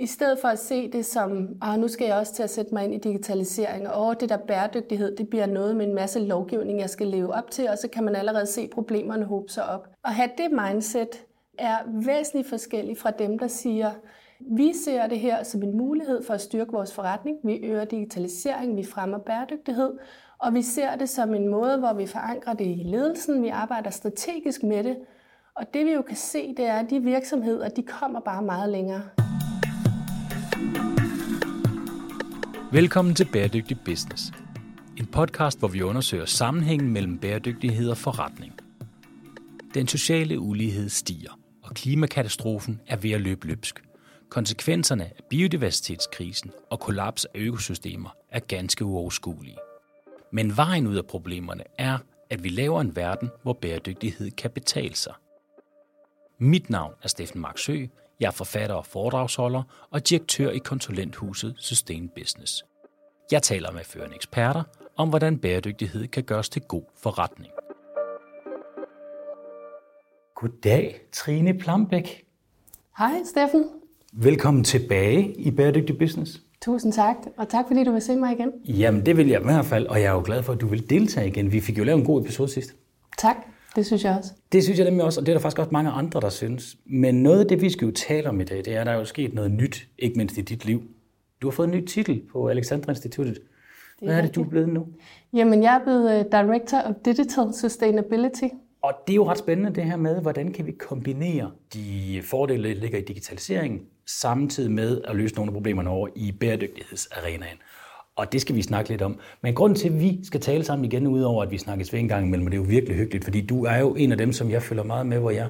I stedet for at se det som, ah, nu skal jeg også til at sætte mig ind i digitalisering, og det der bæredygtighed, det bliver noget med en masse lovgivning, jeg skal leve op til, og så kan man allerede se problemerne hobe sig op. At have det mindset er væsentligt forskelligt fra dem, der siger, vi ser det her som en mulighed for at styrke vores forretning. Vi øger digitalisering, vi fremmer bæredygtighed, og vi ser det som en måde, hvor vi forankrer det i ledelsen. Vi arbejder strategisk med det. Og det vi jo kan se, det er, at de virksomheder, de kommer bare meget længere. Velkommen til Bæredygtig Business. En podcast, hvor vi undersøger sammenhængen mellem bæredygtighed og forretning. Den sociale ulighed stiger, og klimakatastrofen er ved at løbe løbsk. Konsekvenserne af biodiversitetskrisen og kollaps af økosystemer er ganske uoverskuelige. Men vejen ud af problemerne er, at vi laver en verden, hvor bæredygtighed kan betale sig. Mit navn er Steffen Marksø. Jeg er forfatter og foredragsholder og direktør i konsulenthuset Sustain Business. Jeg taler med førende eksperter om, hvordan bæredygtighed kan gøres til god forretning. Goddag, Trine Plambæk. Hej, Steffen. Velkommen tilbage i Bæredygtig Business. Tusind tak, og tak fordi du vil se mig igen. Jamen, det vil jeg i hvert fald, og jeg er jo glad for, at du vil deltage igen. Vi fik jo lavet en god episode sidst. Tak, det synes jeg også. Det synes jeg nemlig også, og det er der faktisk også mange andre, der synes. Men noget af det, vi skal jo tale om i dag, det er, at der er jo sket noget nyt, ikke mindst i dit liv. Du har fået en ny titel på Alexandra Instituttet. Hvad er det, du er blevet nu? Jamen, jeg er blevet øh, Director of Digital Sustainability. Og det er jo ret spændende det her med, hvordan kan vi kombinere de fordele, der ligger i digitaliseringen, samtidig med at løse nogle af problemerne over i bæredygtighedsarenaen. Og det skal vi snakke lidt om. Men grunden til, at vi skal tale sammen igen, udover at vi snakkes ved en gang imellem, og det er jo virkelig hyggeligt, fordi du er jo en af dem, som jeg følger meget med, hvor jeg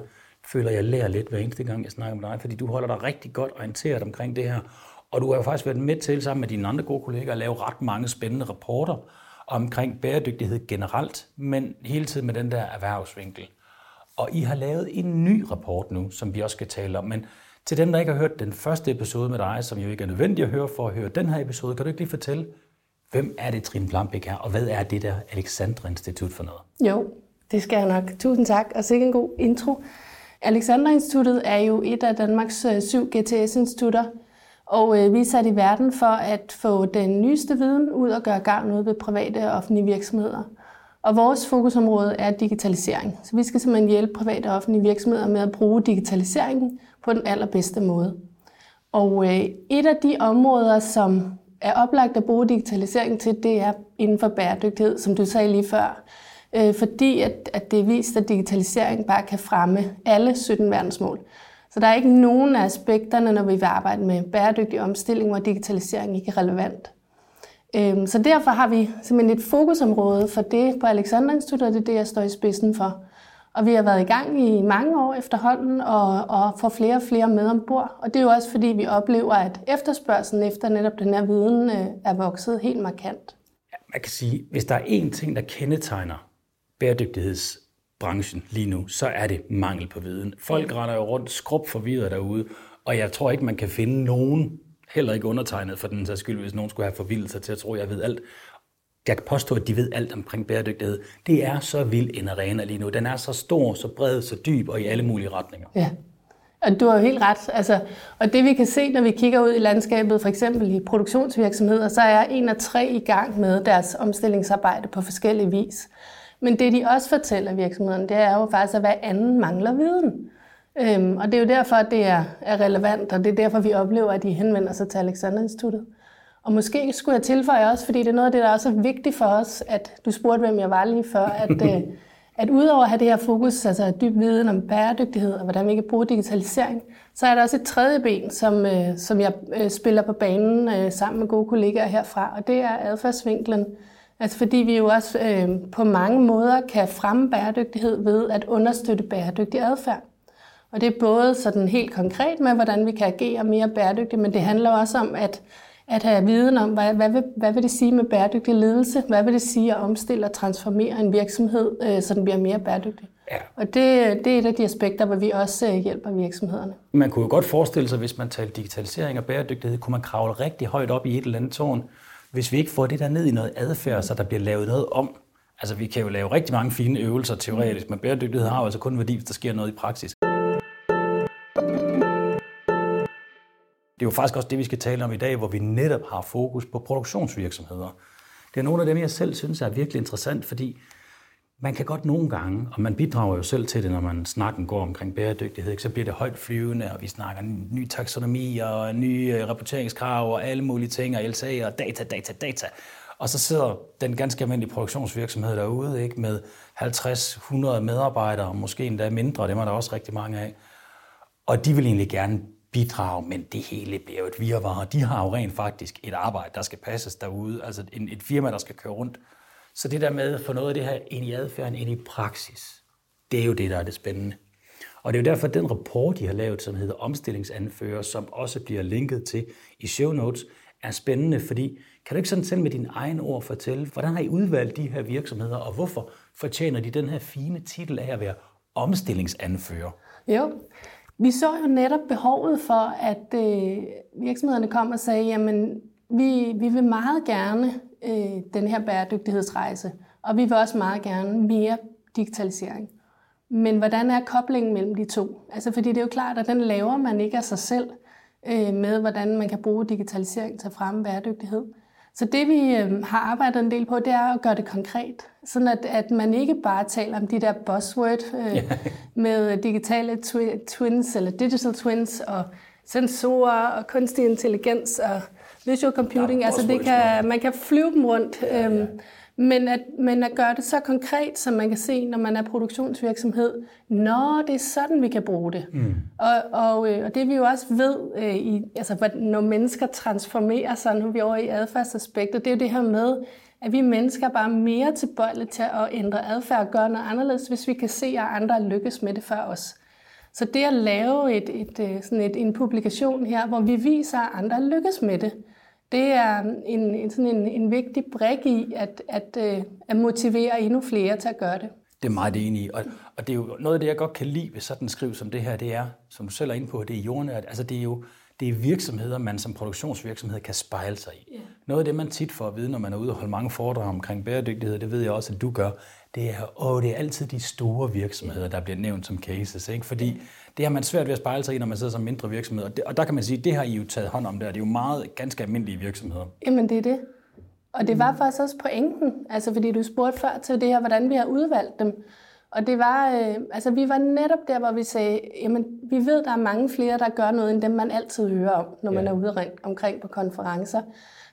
føler, at jeg lærer lidt hver eneste gang, jeg snakker med dig, fordi du holder dig rigtig godt orienteret omkring det her. Og du har jo faktisk været med til, sammen med dine andre gode kolleger, at lave ret mange spændende rapporter omkring bæredygtighed generelt, men hele tiden med den der erhvervsvinkel. Og I har lavet en ny rapport nu, som vi også skal tale om. Men til dem, der ikke har hørt den første episode med dig, som jo ikke er nødvendig at høre for at høre den her episode, kan du ikke lige fortælle, hvem er det, Trine Blambæk er, og hvad er det der Alexandra Institut for noget? Jo, det skal jeg nok. Tusind tak, og sikkert en god intro. Alexandra Instituttet er jo et af Danmarks øh, syv GTS-institutter, og øh, vi er sat i verden for at få den nyeste viden ud og gøre gang ud ved private og offentlige virksomheder. Og vores fokusområde er digitalisering. Så vi skal simpelthen hjælpe private og offentlige virksomheder med at bruge digitaliseringen på den allerbedste måde. Og øh, et af de områder, som er oplagt at bruge digitalisering til, det er inden for bæredygtighed, som du sagde lige før. Øh, fordi at, at det er vist, at digitalisering bare kan fremme alle 17 verdensmål. Så der er ikke nogen af aspekterne, når vi vil arbejde med bæredygtig omstilling, hvor digitalisering ikke er relevant. Øhm, så derfor har vi simpelthen et fokusområde for det på Alexander Institut, og det er det, jeg står i spidsen for. Og vi har været i gang i mange år efterhånden og, og får flere og flere med ombord. Og det er jo også fordi, vi oplever, at efterspørgselen efter netop den her viden øh, er vokset helt markant. Ja, man kan sige, hvis der er én ting, der kendetegner bæredygtighedsbranchen lige nu, så er det mangel på viden. Folk render jo rundt skrub forvirret derude, og jeg tror ikke, man kan finde nogen, heller ikke undertegnet for den sags skyld, hvis nogen skulle have forvildet sig til at tro, at jeg ved alt, jeg kan påstå, at de ved alt omkring bæredygtighed. Det er så vild en arena lige nu. Den er så stor, så bred, så dyb og i alle mulige retninger. Ja, og du har jo helt ret. Altså, og det vi kan se, når vi kigger ud i landskabet, for eksempel i produktionsvirksomheder, så er en af tre i gang med deres omstillingsarbejde på forskellige vis. Men det de også fortæller virksomheden, det er jo faktisk, at hver anden mangler viden. Øhm, og det er jo derfor, at det er, er relevant, og det er derfor, vi oplever, at de henvender sig til Alexander Instituttet. Og måske skulle jeg tilføje også, fordi det er noget af det, der er også er vigtigt for os, at du spurgte, hvem jeg var lige før, at, øh, at udover at have det her fokus, altså dyb viden om bæredygtighed og hvordan vi kan bruge digitalisering, så er der også et tredje ben, som, øh, som jeg øh, spiller på banen sammen med gode kollegaer herfra, og det er adfærdsvinklen. Altså fordi vi jo også øh, på mange måder kan fremme bæredygtighed ved at understøtte bæredygtig adfærd. Og det er både sådan helt konkret med, hvordan vi kan agere mere bæredygtigt, men det handler også om, at at have viden om, hvad, hvad, vil, hvad vil det sige med bæredygtig ledelse? Hvad vil det sige at omstille og transformere en virksomhed, øh, så den bliver mere bæredygtig? Ja. Og det, det er et af de aspekter, hvor vi også øh, hjælper virksomhederne. Man kunne jo godt forestille sig, hvis man talte digitalisering og bæredygtighed, kunne man kravle rigtig højt op i et eller andet tårn, hvis vi ikke får det der ned i noget adfærd, så der bliver lavet noget om. Altså vi kan jo lave rigtig mange fine øvelser teoretisk, men bæredygtighed har jo altså kun værdi, hvis der sker noget i praksis. Det er jo faktisk også det, vi skal tale om i dag, hvor vi netop har fokus på produktionsvirksomheder. Det er nogle af dem, jeg selv synes er virkelig interessant, fordi man kan godt nogle gange, og man bidrager jo selv til det, når man snakken går omkring bæredygtighed, så bliver det højt flyvende, og vi snakker ny taksonomi og nye øh, rapporteringskrav og alle mulige ting, og LSA og data, data, data. Og så sidder den ganske almindelige produktionsvirksomhed derude ikke, med 50-100 medarbejdere, måske endda mindre, dem er der også rigtig mange af. Og de vil egentlig gerne bidrage, men det hele bliver jo et virvar. De har jo rent faktisk et arbejde, der skal passes derude, altså en, et firma, der skal køre rundt. Så det der med at få noget af det her ind i adfærden, ind i praksis, det er jo det, der er det spændende. Og det er jo derfor, at den rapport, de har lavet, som hedder Omstillingsanfører, som også bliver linket til i show notes, er spændende, fordi kan du ikke sådan selv med dine egne ord fortælle, hvordan har I udvalgt de her virksomheder, og hvorfor fortjener de den her fine titel af at være omstillingsanfører? Jo, vi så jo netop behovet for, at øh, virksomhederne kom og sagde, jamen vi, vi vil meget gerne øh, den her bæredygtighedsrejse, og vi vil også meget gerne mere digitalisering. Men hvordan er koblingen mellem de to? Altså, fordi det er jo klart, at den laver man ikke af sig selv øh, med, hvordan man kan bruge digitalisering til at fremme bæredygtighed. Så det vi øh, har arbejdet en del på, det er at gøre det konkret. Sådan at, at man ikke bare taler om de der buzzword øh, med digitale twi- twins eller digital twins og sensorer og kunstig intelligens og visual computing. Altså det kan, man kan flyve dem rundt. Ja, ja. Men at, men at gøre det så konkret, som man kan se, når man er produktionsvirksomhed, når det er sådan, vi kan bruge det. Mm. Og, og, øh, og det vi jo også ved, øh, i, altså, når mennesker transformerer sig, nu er vi over i adfærdsaspektet, det er jo det her med, at vi mennesker er bare mere tilbøjelige til at ændre adfærd og gøre noget anderledes, hvis vi kan se, at andre lykkes med det før os. Så det at lave et, et, øh, sådan et, en publikation her, hvor vi viser, at andre lykkes med det, det er en, en, sådan en, en vigtig brik i at, at, øh, at motivere endnu flere til at gøre det. Det er meget enig i. Og, og det er jo noget af det, jeg godt kan lide ved sådan en skriv som det her, det er, som du selv er inde på, det er jordnært. Altså det er jo det er virksomheder, man som produktionsvirksomhed kan spejle sig i. Yeah. Noget af det, man tit får at vide, når man er ude og holde mange foredrag omkring bæredygtighed, det ved jeg også, at du gør, det er, åh, det er altid de store virksomheder, der bliver nævnt som cases. Ikke? Fordi det har man svært ved at spejle sig i, når man sidder som mindre virksomhed. Og, det, og der kan man sige, det har I jo taget hånd om der. Det er jo meget ganske almindelige virksomheder. Jamen, det er det. Og det var faktisk også pointen, altså fordi du spurgte før til det her, hvordan vi har udvalgt dem. Og det var, øh, altså vi var netop der, hvor vi sagde, jamen vi ved, der er mange flere, der gør noget, end dem man altid hører om, når man ja. er ude omkring på konferencer.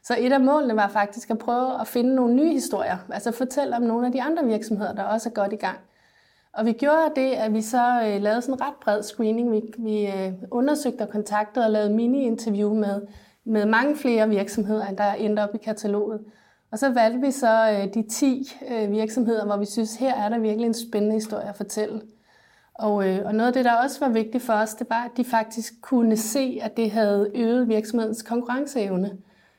Så et af målene var faktisk at prøve at finde nogle nye historier, altså fortælle om nogle af de andre virksomheder, der også er godt i gang. Og vi gjorde det, at vi så øh, lavede sådan en ret bred screening. Vi, vi øh, undersøgte og kontaktede og lavede mini-interview med, med mange flere virksomheder, end der endte op i kataloget. Og så valgte vi så øh, de 10 øh, virksomheder, hvor vi synes, her er der virkelig en spændende historie at fortælle. Og, øh, og noget af det, der også var vigtigt for os, det var, at de faktisk kunne se, at det havde øget virksomhedens konkurrenceevne.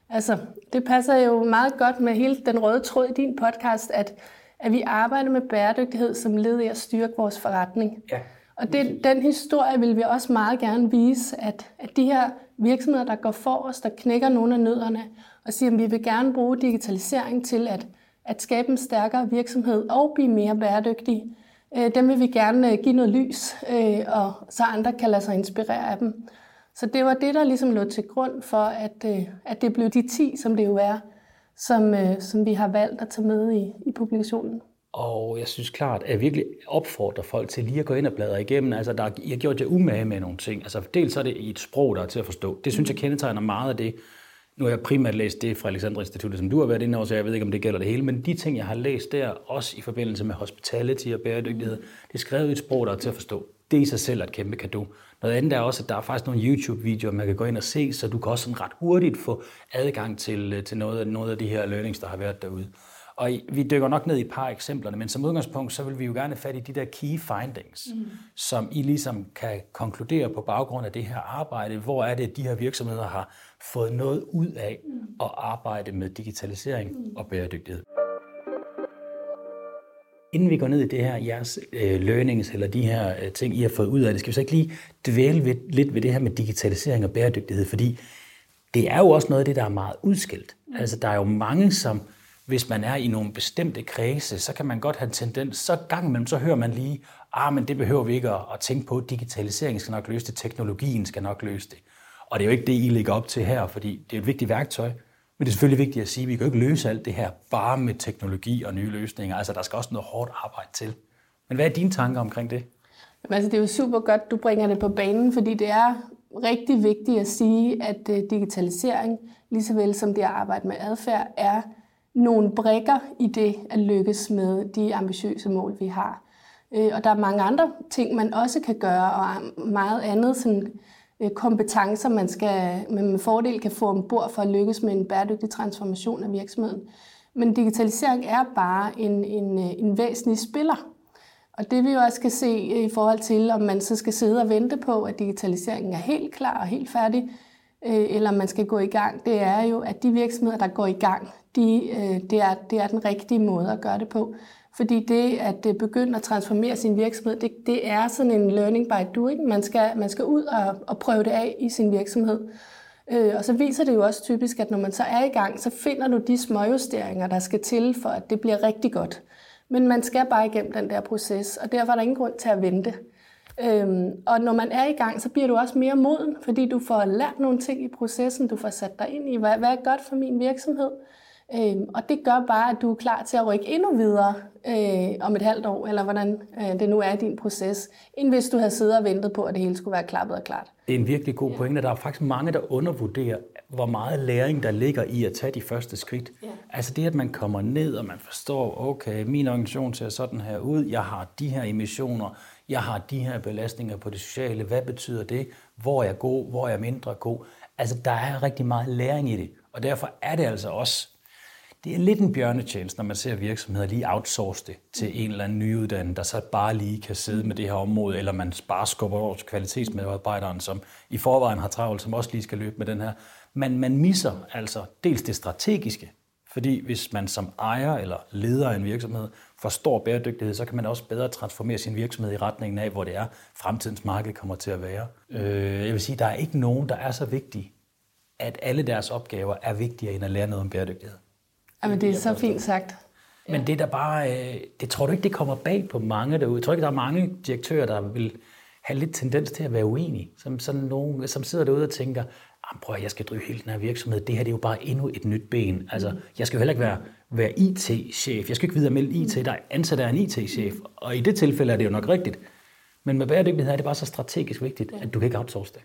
Altså, det passer jo meget godt med hele den røde tråd i din podcast, at, at vi arbejder med bæredygtighed som led i at styrke vores forretning. Ja. Og det, den historie vil vi også meget gerne vise, at, at de her virksomheder, der går for os, der knækker nogle af nødderne, og siger, at vi vil gerne bruge digitalisering til at, at skabe en stærkere virksomhed og blive mere bæredygtige, øh, dem vil vi gerne øh, give noget lys, øh, og så andre kan lade sig inspirere af dem. Så det var det, der ligesom lå til grund for, at, øh, at det blev de 10, som det jo er, som, øh, som vi har valgt at tage med i, i publikationen. Og jeg synes klart, at jeg virkelig opfordrer folk til lige at gå ind og bladre igennem. Altså, der, jeg har gjort jer umage med nogle ting. Altså, dels er det i et sprog, der er til at forstå. Det synes jeg kendetegner meget af det. Nu har jeg primært læst det fra Alexandra Instituttet, som du har været inde over, så jeg ved ikke, om det gælder det hele. Men de ting, jeg har læst der, også i forbindelse med hospitality og bæredygtighed, det er skrevet i et sprog, der er til at forstå. Det i sig selv er et kæmpe kado. Noget andet er også, at der er faktisk nogle YouTube-videoer, man kan gå ind og se, så du kan også sådan ret hurtigt få adgang til, øh, til noget, noget af de her learnings, der har været derude. Og vi dykker nok ned i et par eksemplerne, men som udgangspunkt, så vil vi jo gerne have fat i de der key findings, mm. som I ligesom kan konkludere på baggrund af det her arbejde. Hvor er det, at de her virksomheder har fået noget ud af mm. at arbejde med digitalisering mm. og bæredygtighed. Inden vi går ned i det her, jeres øh, learnings, eller de her øh, ting, I har fået ud af det, skal vi så ikke lige dvæle ved, lidt ved det her med digitalisering og bæredygtighed, fordi det er jo også noget af det, der er meget udskilt. Mm. Altså, der er jo mange, som hvis man er i nogle bestemte kredse, så kan man godt have en tendens, så gang imellem, så hører man lige, ah, men det behøver vi ikke at, at tænke på, digitaliseringen skal nok løse det, teknologien skal nok løse det. Og det er jo ikke det, I lægger op til her, fordi det er et vigtigt værktøj, men det er selvfølgelig vigtigt at sige, at vi kan jo ikke løse alt det her bare med teknologi og nye løsninger. Altså, der skal også noget hårdt arbejde til. Men hvad er dine tanker omkring det? Jamen, altså, det er jo super godt, du bringer det på banen, fordi det er rigtig vigtigt at sige, at øh, digitalisering, lige så vel som det at arbejde med adfærd, er nogle brikker i det at lykkes med de ambitiøse mål, vi har. Øh, og der er mange andre ting, man også kan gøre, og meget andet sådan, Øh, kompetencer, man skal med fordel kan få ombord for at lykkes med en bæredygtig transformation af virksomheden. Men digitalisering er bare en, en, øh, en væsentlig spiller. Og det vi jo også skal se øh, i forhold til, om man så skal sidde og vente på, at digitaliseringen er helt klar og helt færdig, eller eller man skal gå i gang, det er jo, at de virksomheder, der går i gang, de, det, er, det er den rigtige måde at gøre det på. Fordi det at begynde at transformere sin virksomhed, det, det er sådan en learning by doing. Man skal, man skal ud og, og prøve det af i sin virksomhed. Øh, og så viser det jo også typisk, at når man så er i gang, så finder du de småjusteringer, der skal til, for at det bliver rigtig godt. Men man skal bare igennem den der proces, og derfor er der ingen grund til at vente. Øhm, og når man er i gang, så bliver du også mere moden, fordi du får lært nogle ting i processen, du får sat dig ind i, hvad, hvad er godt for min virksomhed, Øhm, og det gør bare, at du er klar til at rykke endnu videre øh, om et halvt år, eller hvordan øh, det nu er i din proces, end hvis du havde siddet og ventet på, at det hele skulle være klappet og klart. Det er en virkelig god ja. pointe. Der er faktisk mange, der undervurderer, hvor meget læring der ligger i at tage de første skridt. Ja. Altså det, at man kommer ned, og man forstår, okay, min organisation ser sådan her ud, jeg har de her emissioner, jeg har de her belastninger på det sociale, hvad betyder det, hvor er jeg god, hvor er jeg mindre god. Altså der er rigtig meget læring i det, og derfor er det altså også det er lidt en bjørnetjeneste, når man ser virksomheder lige outsource det til en eller anden nyuddannet, der så bare lige kan sidde med det her område, eller man bare skubber over til kvalitetsmedarbejderen, som i forvejen har travlt, som også lige skal løbe med den her. Men man misser altså dels det strategiske, fordi hvis man som ejer eller leder af en virksomhed forstår bæredygtighed, så kan man også bedre transformere sin virksomhed i retningen af, hvor det er, fremtidens marked kommer til at være. Øh, jeg vil sige, der er ikke nogen, der er så vigtige, at alle deres opgaver er vigtigere end at lære noget om bæredygtighed. Jamen, det er så fint sagt. Men det der bare, øh, det tror du ikke, det kommer bag på mange derude? Jeg tror ikke, der er mange direktører, der vil have lidt tendens til at være uenige, som, sådan nogen, som sidder derude og tænker, prøv at jeg skal drive hele den her virksomhed, det her det er jo bare endnu et nyt ben. Altså, jeg skal jo heller ikke være, være IT-chef, jeg skal ikke videre mellem IT, der er ansat af en IT-chef, og i det tilfælde er det jo nok rigtigt. Men med bæredygtighed er det bare så strategisk vigtigt, at du kan ikke outsource det.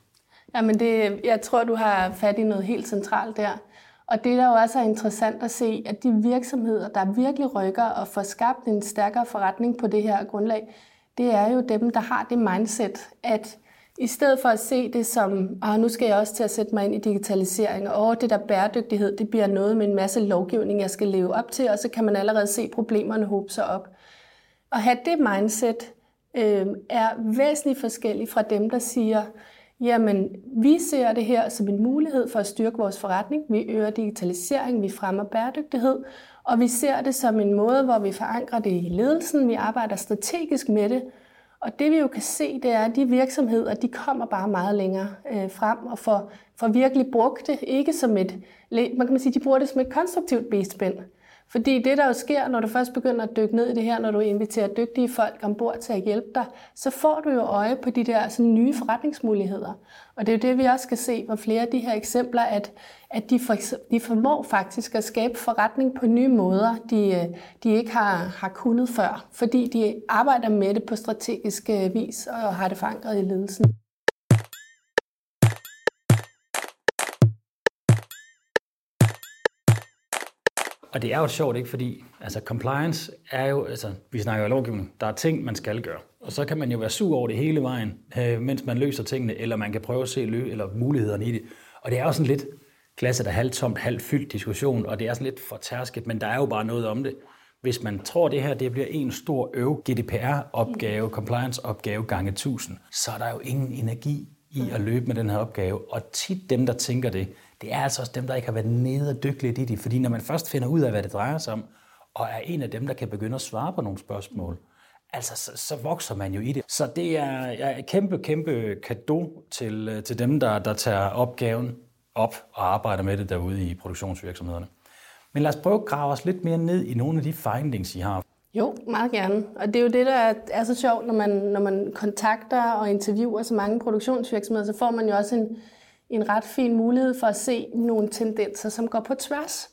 Ja, men det, jeg tror, du har fat i noget helt centralt der. Og det, der jo også er interessant at se, at de virksomheder, der virkelig rykker og får skabt en stærkere forretning på det her grundlag, det er jo dem, der har det mindset, at i stedet for at se det som, ah, nu skal jeg også til at sætte mig ind i digitalisering, og det der bæredygtighed, det bliver noget med en masse lovgivning, jeg skal leve op til, og så kan man allerede se problemerne hobe sig op. At have det mindset øh, er væsentligt forskelligt fra dem, der siger, Jamen, vi ser det her som en mulighed for at styrke vores forretning. Vi øger digitalisering, vi fremmer bæredygtighed, og vi ser det som en måde, hvor vi forankrer det i ledelsen. Vi arbejder strategisk med det, og det vi jo kan se, det er, at de virksomheder, de kommer bare meget længere øh, frem og får, får virkelig brugt det, ikke som et, man kan sige, de bruger det som et konstruktivt benspænd. Fordi det, der jo sker, når du først begynder at dykke ned i det her, når du inviterer dygtige folk ombord til at hjælpe dig, så får du jo øje på de der sådan, nye forretningsmuligheder. Og det er jo det, vi også skal se på flere af de her eksempler, at, at de, for, de formår faktisk at skabe forretning på nye måder, de, de ikke har, har kunnet før, fordi de arbejder med det på strategisk øh, vis og har det forankret i ledelsen. Og det er jo sjovt, ikke? Fordi altså, compliance er jo, altså, vi snakker jo lovgivning, der er ting, man skal gøre. Og så kan man jo være sur over det hele vejen, øh, mens man løser tingene, eller man kan prøve at se lø eller mulighederne i det. Og det er jo sådan lidt klasse, der er halvtomt, halvfyldt diskussion, og det er sådan lidt for tærsket, men der er jo bare noget om det. Hvis man tror, det her det bliver en stor øv GDPR-opgave, compliance-opgave gange 1000, så er der jo ingen energi i at løbe med den her opgave. Og tit dem, der tænker det, det er altså også dem, der ikke har været nede og dykke lidt i det. Fordi når man først finder ud af, hvad det drejer sig om, og er en af dem, der kan begynde at svare på nogle spørgsmål, altså så, så vokser man jo i det. Så det er, ja, et kæmpe, kæmpe kado til, øh, til dem, der, der tager opgaven op og arbejder med det derude i produktionsvirksomhederne. Men lad os prøve at grave os lidt mere ned i nogle af de findings, I har. Jo, meget gerne. Og det er jo det, der er så sjovt, når man, når man kontakter og interviewer så mange produktionsvirksomheder, så får man jo også en, en ret fin mulighed for at se nogle tendenser, som går på tværs.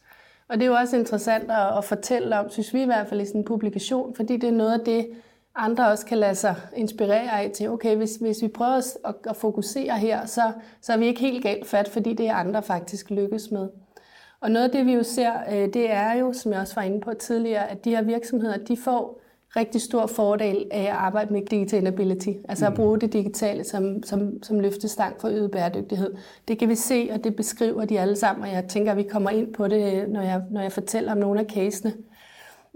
Og det er jo også interessant at, at fortælle om, synes vi i hvert fald i sådan en publikation, fordi det er noget af det, andre også kan lade sig inspirere af til, okay, hvis, hvis vi prøver at, at fokusere her, så, så er vi ikke helt galt fat, fordi det er andre faktisk lykkes med. Og noget af det, vi jo ser, øh, det er jo, som jeg også var inde på tidligere, at de her virksomheder, de får rigtig stor fordel af at arbejde med digital ability, altså at mm. bruge det digitale som, som, som løftestang for øget bæredygtighed. Det kan vi se, og det beskriver de alle sammen, og jeg tænker, at vi kommer ind på det, når jeg, når jeg fortæller om nogle af casene.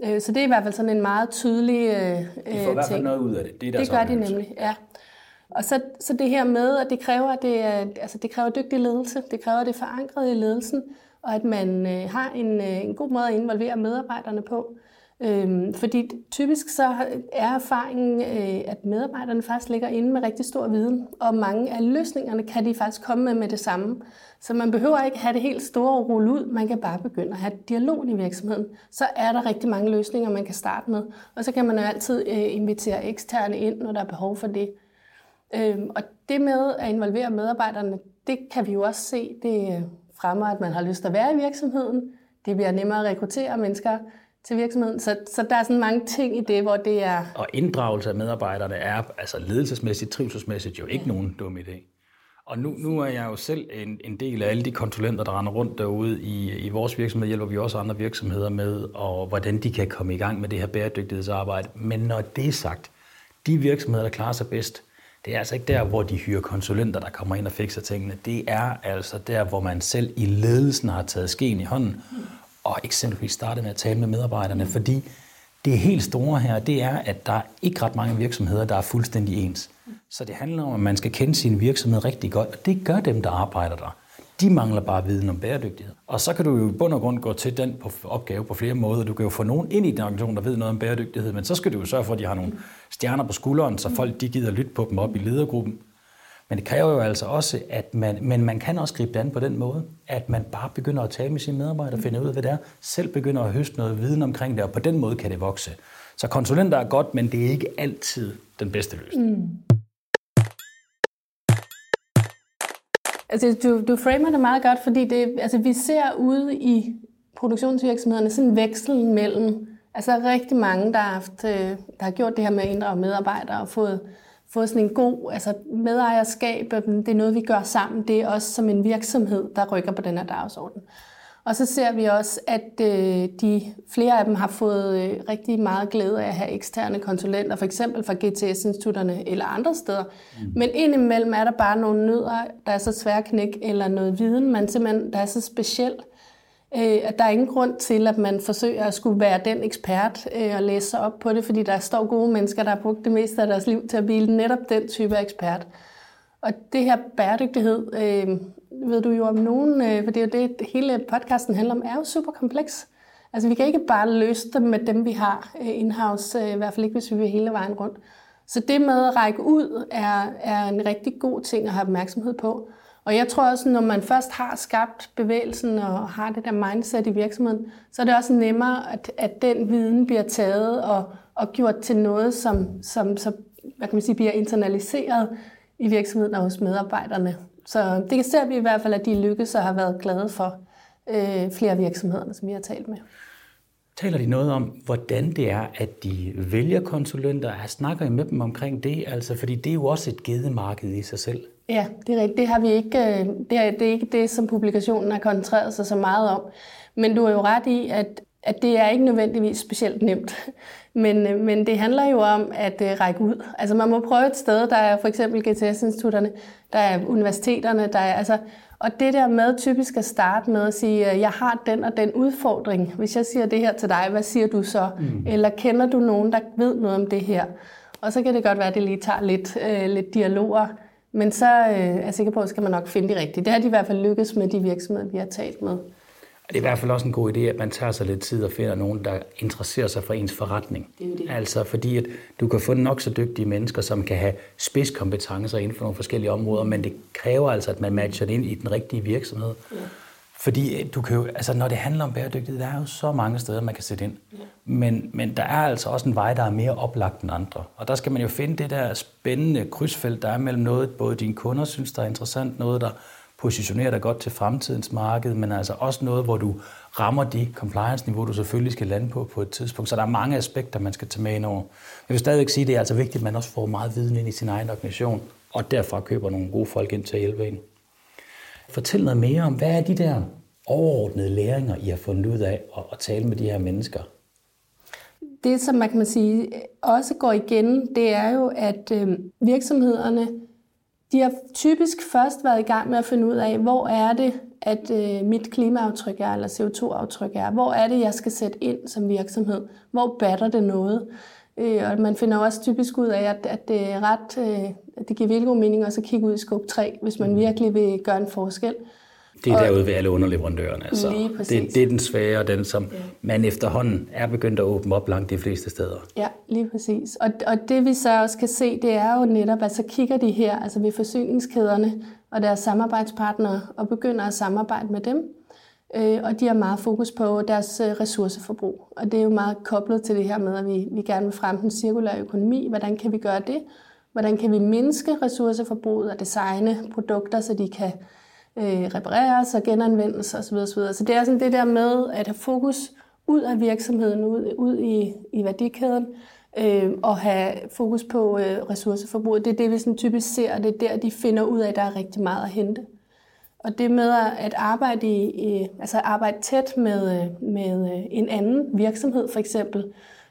Øh, så det er i hvert fald sådan en meget tydelig ting. De får i hvert fald noget ud af det. Det, er det gør de nemlig, ja. Og så, så det her med, at det kræver, at det, altså det kræver dygtig ledelse, det kræver, at det er forankret i ledelsen, og at man øh, har en, øh, en god måde at involvere medarbejderne på. Øhm, fordi typisk så er erfaringen, øh, at medarbejderne faktisk ligger inde med rigtig stor viden, og mange af løsningerne kan de faktisk komme med med det samme. Så man behøver ikke have det helt store at rulle ud, man kan bare begynde at have dialog i virksomheden. Så er der rigtig mange løsninger, man kan starte med, og så kan man jo altid øh, invitere eksterne ind, når der er behov for det. Øhm, og det med at involvere medarbejderne, det kan vi jo også se, det fremmer, at man har lyst til at være i virksomheden. Det bliver nemmere at rekruttere mennesker til virksomheden. Så, så der er sådan mange ting i det, hvor det er... Og inddragelse af medarbejderne er altså ledelsesmæssigt, trivselsmæssigt jo ikke ja. nogen dum idé. Og nu, nu er jeg jo selv en, en del af alle de konsulenter, der render rundt derude i, i vores virksomhed, hjælper vi også andre virksomheder med, og hvordan de kan komme i gang med det her bæredygtighedsarbejde. Men når det er sagt, de virksomheder, der klarer sig bedst, det er altså ikke der, hvor de hyrer konsulenter, der kommer ind og fikser tingene. Det er altså der, hvor man selv i ledelsen har taget skeen i hånden og eksempelvis starte med at tale med medarbejderne, fordi det helt store her, det er, at der er ikke ret mange virksomheder, der er fuldstændig ens. Så det handler om, at man skal kende sin virksomhed rigtig godt, og det gør dem, der arbejder der. De mangler bare viden om bæredygtighed. Og så kan du jo i bund og grund gå til den på opgave på flere måder. Du kan jo få nogen ind i den organisation, der ved noget om bæredygtighed, men så skal du jo sørge for, at de har nogle stjerner på skulderen, så folk de gider lytte på dem op i ledergruppen. Men det kræver jo altså også, at man, men man kan også gribe det an på den måde, at man bare begynder at tale med sine medarbejdere, finde ud af, hvad det er, selv begynder at høste noget viden omkring det, og på den måde kan det vokse. Så konsulenter er godt, men det er ikke altid den bedste løsning. Mm. Altså, du, du framer det meget godt, fordi det, altså, vi ser ude i produktionsvirksomhederne sådan en veksel mellem altså rigtig mange, der har, haft, øh, der har gjort det her med at inddrage medarbejdere og fået fået sådan en god altså medejerskab. Det er noget, vi gør sammen. Det er også som en virksomhed, der rykker på den her dagsorden. Og så ser vi også, at øh, de, flere af dem har fået øh, rigtig meget glæde af at have eksterne konsulenter, for eksempel fra GTS-institutterne eller andre steder. Mm. Men indimellem er der bare nogle nødder, der er så svære knæk, eller noget viden, man simpelthen, der er så specielt, øh, at der er ingen grund til, at man forsøger at skulle være den ekspert øh, og læse sig op på det, fordi der står gode mennesker, der har brugt det meste af deres liv til at blive netop den type ekspert. Og det her bæredygtighed, øh, ved du jo om nogen, øh, for det er jo det, hele podcasten handler om, er jo super kompleks. Altså vi kan ikke bare løse det med dem, vi har øh, in-house, øh, i hvert fald ikke, hvis vi vil hele vejen rundt. Så det med at række ud er, er en rigtig god ting at have opmærksomhed på. Og jeg tror også, når man først har skabt bevægelsen og har det der mindset i virksomheden, så er det også nemmere, at, at den viden bliver taget og, og gjort til noget, som, som så, hvad kan man sige, bliver internaliseret i virksomheden og hos medarbejderne. Så det ser vi i hvert fald, at de lykkes og har været glade for øh, flere virksomheder, som vi har talt med. Taler de noget om, hvordan det er, at de vælger konsulenter? Jeg snakker I med dem omkring det? Altså, fordi det er jo også et gedemarked i sig selv. Ja, det er rigtigt. Det, har vi ikke, øh, det, er, det er ikke det, som publikationen har koncentreret sig så meget om. Men du er jo ret i, at, at det er ikke nødvendigvis specielt nemt. Men, øh, men det handler jo om at uh, række ud. Altså man må prøve et sted, der er for eksempel GTS-institutterne, der er universiteterne, der er, altså, og det der med typisk at starte med at sige, jeg har den og den udfordring. Hvis jeg siger det her til dig, hvad siger du så? Mm. Eller kender du nogen, der ved noget om det her? Og så kan det godt være, at det lige tager lidt, øh, lidt dialoger men så øh, er jeg sikker på, at skal man nok finde de rigtige. Det har de i hvert fald lykkes med de virksomheder, vi har talt med. Det er i hvert fald også en god idé, at man tager sig lidt tid og finder nogen, der interesserer sig for ens forretning. Det er det. Altså fordi, at du kan få nok så dygtige mennesker, som kan have spidskompetencer inden for nogle forskellige områder, men det kræver altså, at man matcher det ind i den rigtige virksomhed. Ja. Fordi øh, du kan jo, altså når det handler om bæredygtighed, der er jo så mange steder, man kan sætte ind. Ja. Men, men der er altså også en vej, der er mere oplagt end andre. Og der skal man jo finde det der spændende krydsfelt, der er mellem noget, både dine kunder synes, der er interessant, noget, der positionerer dig godt til fremtidens marked, men altså også noget, hvor du rammer de compliance-niveau, du selvfølgelig skal lande på på et tidspunkt. Så der er mange aspekter, man skal tage med ind over. Jeg vil stadigvæk sige, at det er altså vigtigt, at man også får meget viden ind i sin egen organisation, og derfra køber nogle gode folk ind til at hjælpe en. Fortæl noget mere om, hvad er de der overordnede læringer, I har fundet ud af at, at tale med de her mennesker? Det, som man kan sige også går igen, det er jo, at øh, virksomhederne de har typisk først været i gang med at finde ud af, hvor er det, at øh, mit klimaaftryk er, eller CO2-aftryk er. Hvor er det, jeg skal sætte ind som virksomhed? Hvor batter det noget? Øh, og man finder også typisk ud af, at, at det er ret, øh, at det giver virkelig god mening også at kigge ud i skub 3, hvis man mm. virkelig vil gøre en forskel. Det er og, derude ved alle underleverandørerne. Altså. Det, det er den svære, den som ja. man efterhånden er begyndt at åbne op langt de fleste steder. Ja, lige præcis. Og, og det vi så også kan se, det er jo netop, at så kigger de her, altså ved forsyningskæderne og deres samarbejdspartnere, og begynder at samarbejde med dem. Øh, og de har meget fokus på deres øh, ressourceforbrug. Og det er jo meget koblet til det her med, at vi, vi gerne vil fremme den cirkulære økonomi. Hvordan kan vi gøre det? Hvordan kan vi mindske ressourceforbruget og designe produkter, så de kan øh, repareres og genanvendes osv. osv. Så det er sådan det der med at have fokus ud af virksomheden, ud, ud i, i værdikæden, øh, og have fokus på øh, ressourceforbruget. Det er det, vi sådan typisk ser, og det er der, de finder ud af, at der er rigtig meget at hente. Og det med at arbejde, i, altså arbejde tæt med, med øh, en anden virksomhed for eksempel,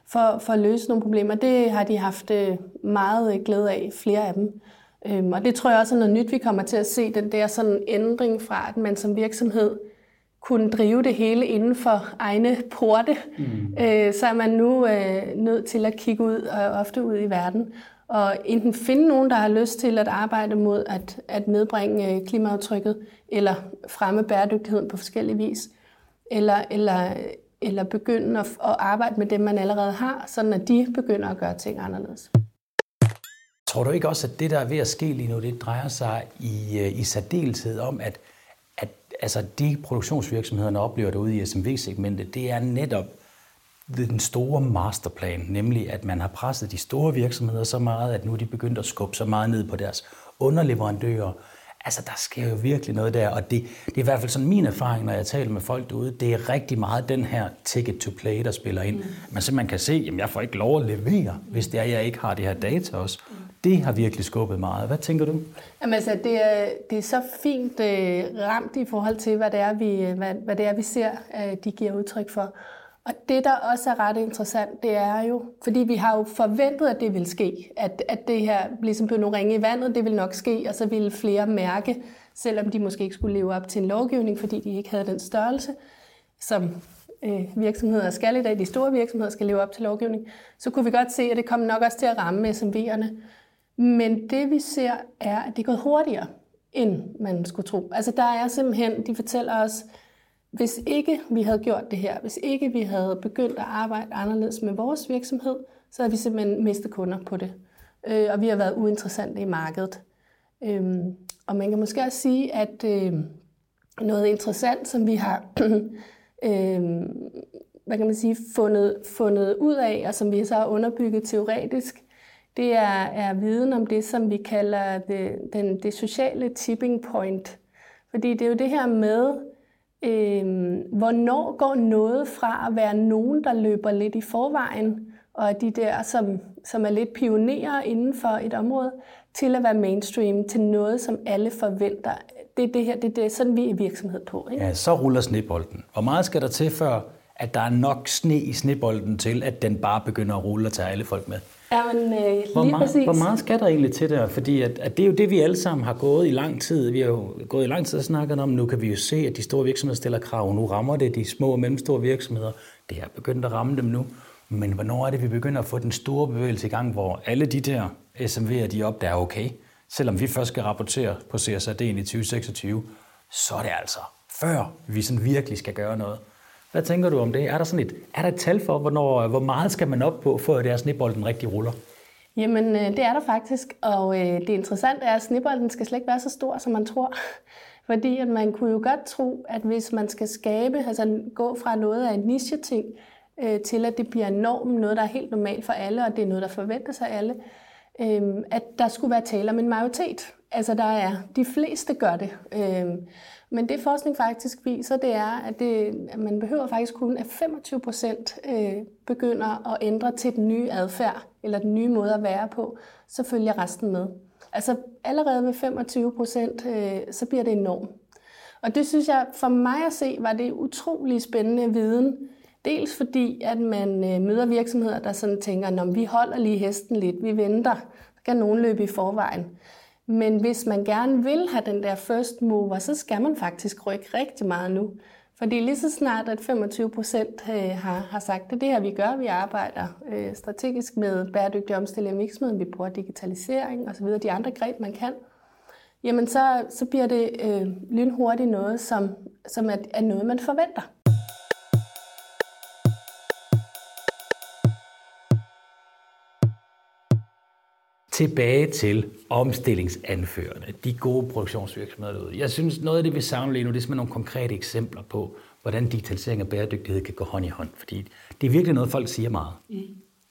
for, for at løse nogle problemer, det har de haft øh, meget glæde af, flere af dem. Øhm, og det tror jeg også er noget nyt, vi kommer til at se, den der sådan ændring fra, at man som virksomhed kunne drive det hele inden for egne porte, mm. øh, så er man nu øh, nødt til at kigge ud og ofte ud i verden og enten finde nogen, der har lyst til at arbejde mod at, at nedbringe øh, klimaaftrykket, eller fremme bæredygtigheden på forskellige vis, eller, eller, eller begynde at, at arbejde med dem, man allerede har, sådan at de begynder at gøre ting anderledes. Tror du ikke også, at det, der er ved at ske lige nu, det drejer sig i, øh, i særdeleshed om, at, at altså, de produktionsvirksomhederne oplever derude i SMV-segmentet, det er netop den store masterplan, nemlig at man har presset de store virksomheder så meget, at nu er de begyndt at skubbe så meget ned på deres underleverandører. Altså, der sker jo virkelig noget der, og det, det er i hvert fald sådan min erfaring, når jeg taler med folk derude, det er rigtig meget den her ticket to play, der spiller ind. Mm. Man simpelthen kan se, at jeg får ikke lov at levere, hvis det er, at jeg ikke har det her data også. Mm. Det har virkelig skubbet meget. Hvad tænker du? Jamen, altså, det, er, det er så fint øh, ramt i forhold til, hvad det er, vi, hvad, hvad det er, vi ser, øh, de giver udtryk for. Og det, der også er ret interessant, det er jo, fordi vi har jo forventet, at det vil ske, at, at det her ligesom blev nogle ringe i vandet, det vil nok ske, og så ville flere mærke, selvom de måske ikke skulle leve op til en lovgivning, fordi de ikke havde den størrelse, som øh, virksomheder skal i dag, de store virksomheder skal leve op til lovgivning, så kunne vi godt se, at det kom nok også til at ramme SMV'erne. Men det vi ser er, at det er gået hurtigere, end man skulle tro. Altså der er simpelthen, de fortæller os, hvis ikke vi havde gjort det her, hvis ikke vi havde begyndt at arbejde anderledes med vores virksomhed, så havde vi simpelthen mistet kunder på det. Øh, og vi har været uinteressante i markedet. Øh, og man kan måske også sige, at øh, noget interessant, som vi har øh, hvad kan man sige, fundet, fundet ud af, og som vi så har underbygget teoretisk, det er, er viden om det, som vi kalder det, den, det sociale tipping point. Fordi det er jo det her med, øh, hvornår går noget fra at være nogen, der løber lidt i forvejen, og de der, som, som er lidt pionerer inden for et område, til at være mainstream, til noget, som alle forventer. Det er det her, det er det, sådan vi er virksomhed på. Ikke? Ja, så ruller snebolden. Hvor meget skal der til, før at der er nok sne i snebolden til, at den bare begynder at rulle og tage alle folk med? Ja, men øh, lige hvor, meget, præcis. hvor meget skal der egentlig til der? Fordi at, at det er jo det, vi alle sammen har gået i lang tid. Vi har jo gået i lang tid og snakket om, nu kan vi jo se, at de store virksomheder stiller krav. Nu rammer det de små og mellemstore virksomheder. Det er begyndt at ramme dem nu. Men hvornår er det, vi begynder at få den store bevægelse i gang, hvor alle de der SMV'er, de opdager, okay, selvom vi først skal rapportere på CSRD'en i 2026, så er det altså før vi sådan virkelig skal gøre noget. Hvad tænker du om det? Er der, sådan et, er der et tal for, hvornår, øh, hvor meget skal man op på, for at deres snibbolden rigtig ruller? Jamen, øh, det er der faktisk, og øh, det interessante er, at snibbolden skal slet ikke være så stor, som man tror. Fordi at man kunne jo godt tro, at hvis man skal skabe, altså gå fra noget af en niche-ting, øh, til at det bliver normen, noget der er helt normalt for alle, og det er noget, der forventes af alle, øhm, at der skulle være tale om en majoritet Altså der er, de fleste gør det. Øh, men det forskning faktisk viser, det er, at, det, at man behøver faktisk kun, at 25 procent øh, begynder at ændre til den nye adfærd, eller den nye måde at være på, så følger resten med. Altså allerede med 25 procent, øh, så bliver det enormt. Og det synes jeg, for mig at se, var det utrolig spændende viden. Dels fordi, at man øh, møder virksomheder, der sådan tænker, at vi holder lige hesten lidt, vi venter, der kan nogen løbe i forvejen. Men hvis man gerne vil have den der first mover, så skal man faktisk rykke rigtig meget nu. Fordi lige så snart, at 25 procent øh, har, har sagt, at det her vi gør, vi arbejder øh, strategisk med bæredygtig omstilling af virksomheden, vi bruger digitalisering osv., de andre greb, man kan, jamen så, så bliver det øh, lynhurtigt noget, som, som er, er noget, man forventer. Tilbage til omstillingsanførende, de gode produktionsvirksomheder derude. Jeg synes, noget af det, vi savner lige nu, det er simpelthen nogle konkrete eksempler på, hvordan digitalisering og bæredygtighed kan gå hånd i hånd. Fordi det er virkelig noget, folk siger meget. Mm.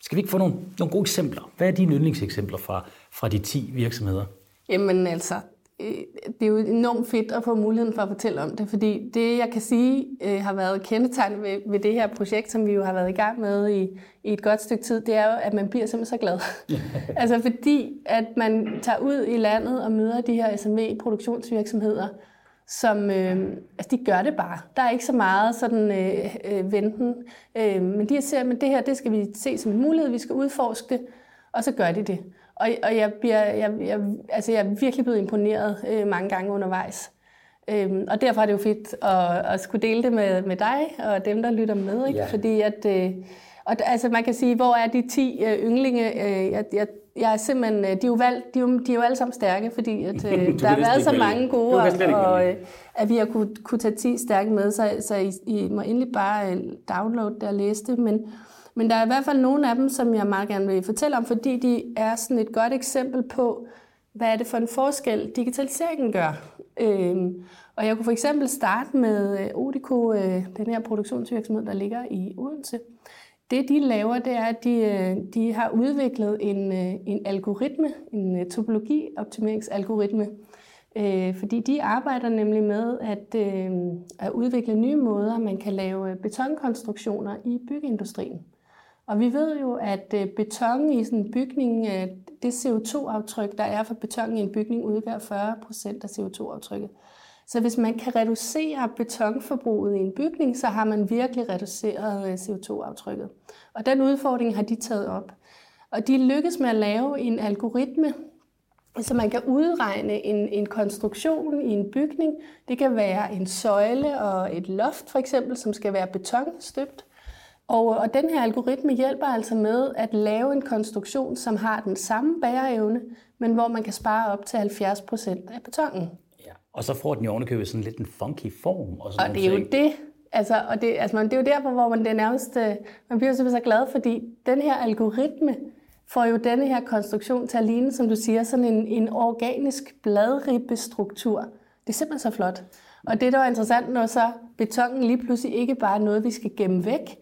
Skal vi ikke få nogle, nogle gode eksempler? Hvad er dine yndlingseksempler fra, fra de 10 virksomheder? Jamen altså, det er jo enormt fedt at få muligheden for at fortælle om det, fordi det, jeg kan sige, øh, har været kendetegn ved, ved det her projekt, som vi jo har været i gang med i, i et godt stykke tid, det er jo, at man bliver simpelthen så glad. altså fordi, at man tager ud i landet og møder de her SME-produktionsvirksomheder, som øh, altså de gør det bare. Der er ikke så meget sådan øh, øh, venten, øh, men de ser, at det her, det skal vi se som en mulighed, vi skal udforske det, og så gør de det. Og, og jeg, bliver, jeg, jeg, altså jeg er virkelig blevet imponeret øh, mange gange undervejs. Øhm, og derfor er det jo fedt at, at skulle dele det med, med dig og dem, der lytter med. Ikke? Ja. Fordi at, øh, og, altså man kan sige, hvor er de 10 øh, ynglinge? Øh, jeg, jeg, jeg er simpelthen, øh, de er, jo valgt, de, er jo, de er jo alle sammen stærke, fordi at, øh, der har været så mange gode, og, og øh, at vi har kunne, kunne tage 10 stærke med, så, så I, I må endelig bare øh, downloade det og læse det. Men, men der er i hvert fald nogle af dem, som jeg meget gerne vil fortælle om, fordi de er sådan et godt eksempel på, hvad er det for en forskel, digitaliseringen gør. Øhm, og jeg kunne for eksempel starte med øh, Odico, øh, den her produktionsvirksomhed, der ligger i Odense. Det de laver, det er, at de, øh, de har udviklet en, øh, en algoritme, en topologi-optimeringsalgoritme, fordi de arbejder nemlig med at, at udvikle nye måder, man kan lave betonkonstruktioner i byggeindustrien. Og vi ved jo, at øh, beton i sådan en bygning, øh, det CO2-aftryk, der er for beton i en bygning, udgør 40 procent af CO2-aftrykket. Så hvis man kan reducere betonforbruget i en bygning, så har man virkelig reduceret øh, CO2-aftrykket. Og den udfordring har de taget op. Og de lykkes med at lave en algoritme, så man kan udregne en, en konstruktion i en bygning. Det kan være en søjle og et loft for eksempel, som skal være betonstøbt. Og, og den her algoritme hjælper altså med at lave en konstruktion, som har den samme bæreevne, men hvor man kan spare op til 70 procent af betongen. Ja. Og så får den jo ovenikøbet sådan lidt en funky form. Og, sådan og det er jo det, altså, og det, altså, det er jo derfor, hvor man det nærmest, øh, man bliver simpelthen så glad, fordi den her algoritme får jo denne her konstruktion til at ligne, som du siger, sådan en, en organisk bladribbestruktur. Det er simpelthen så flot. Og det, der er interessant, når så betongen lige pludselig ikke bare er noget, vi skal gemme væk,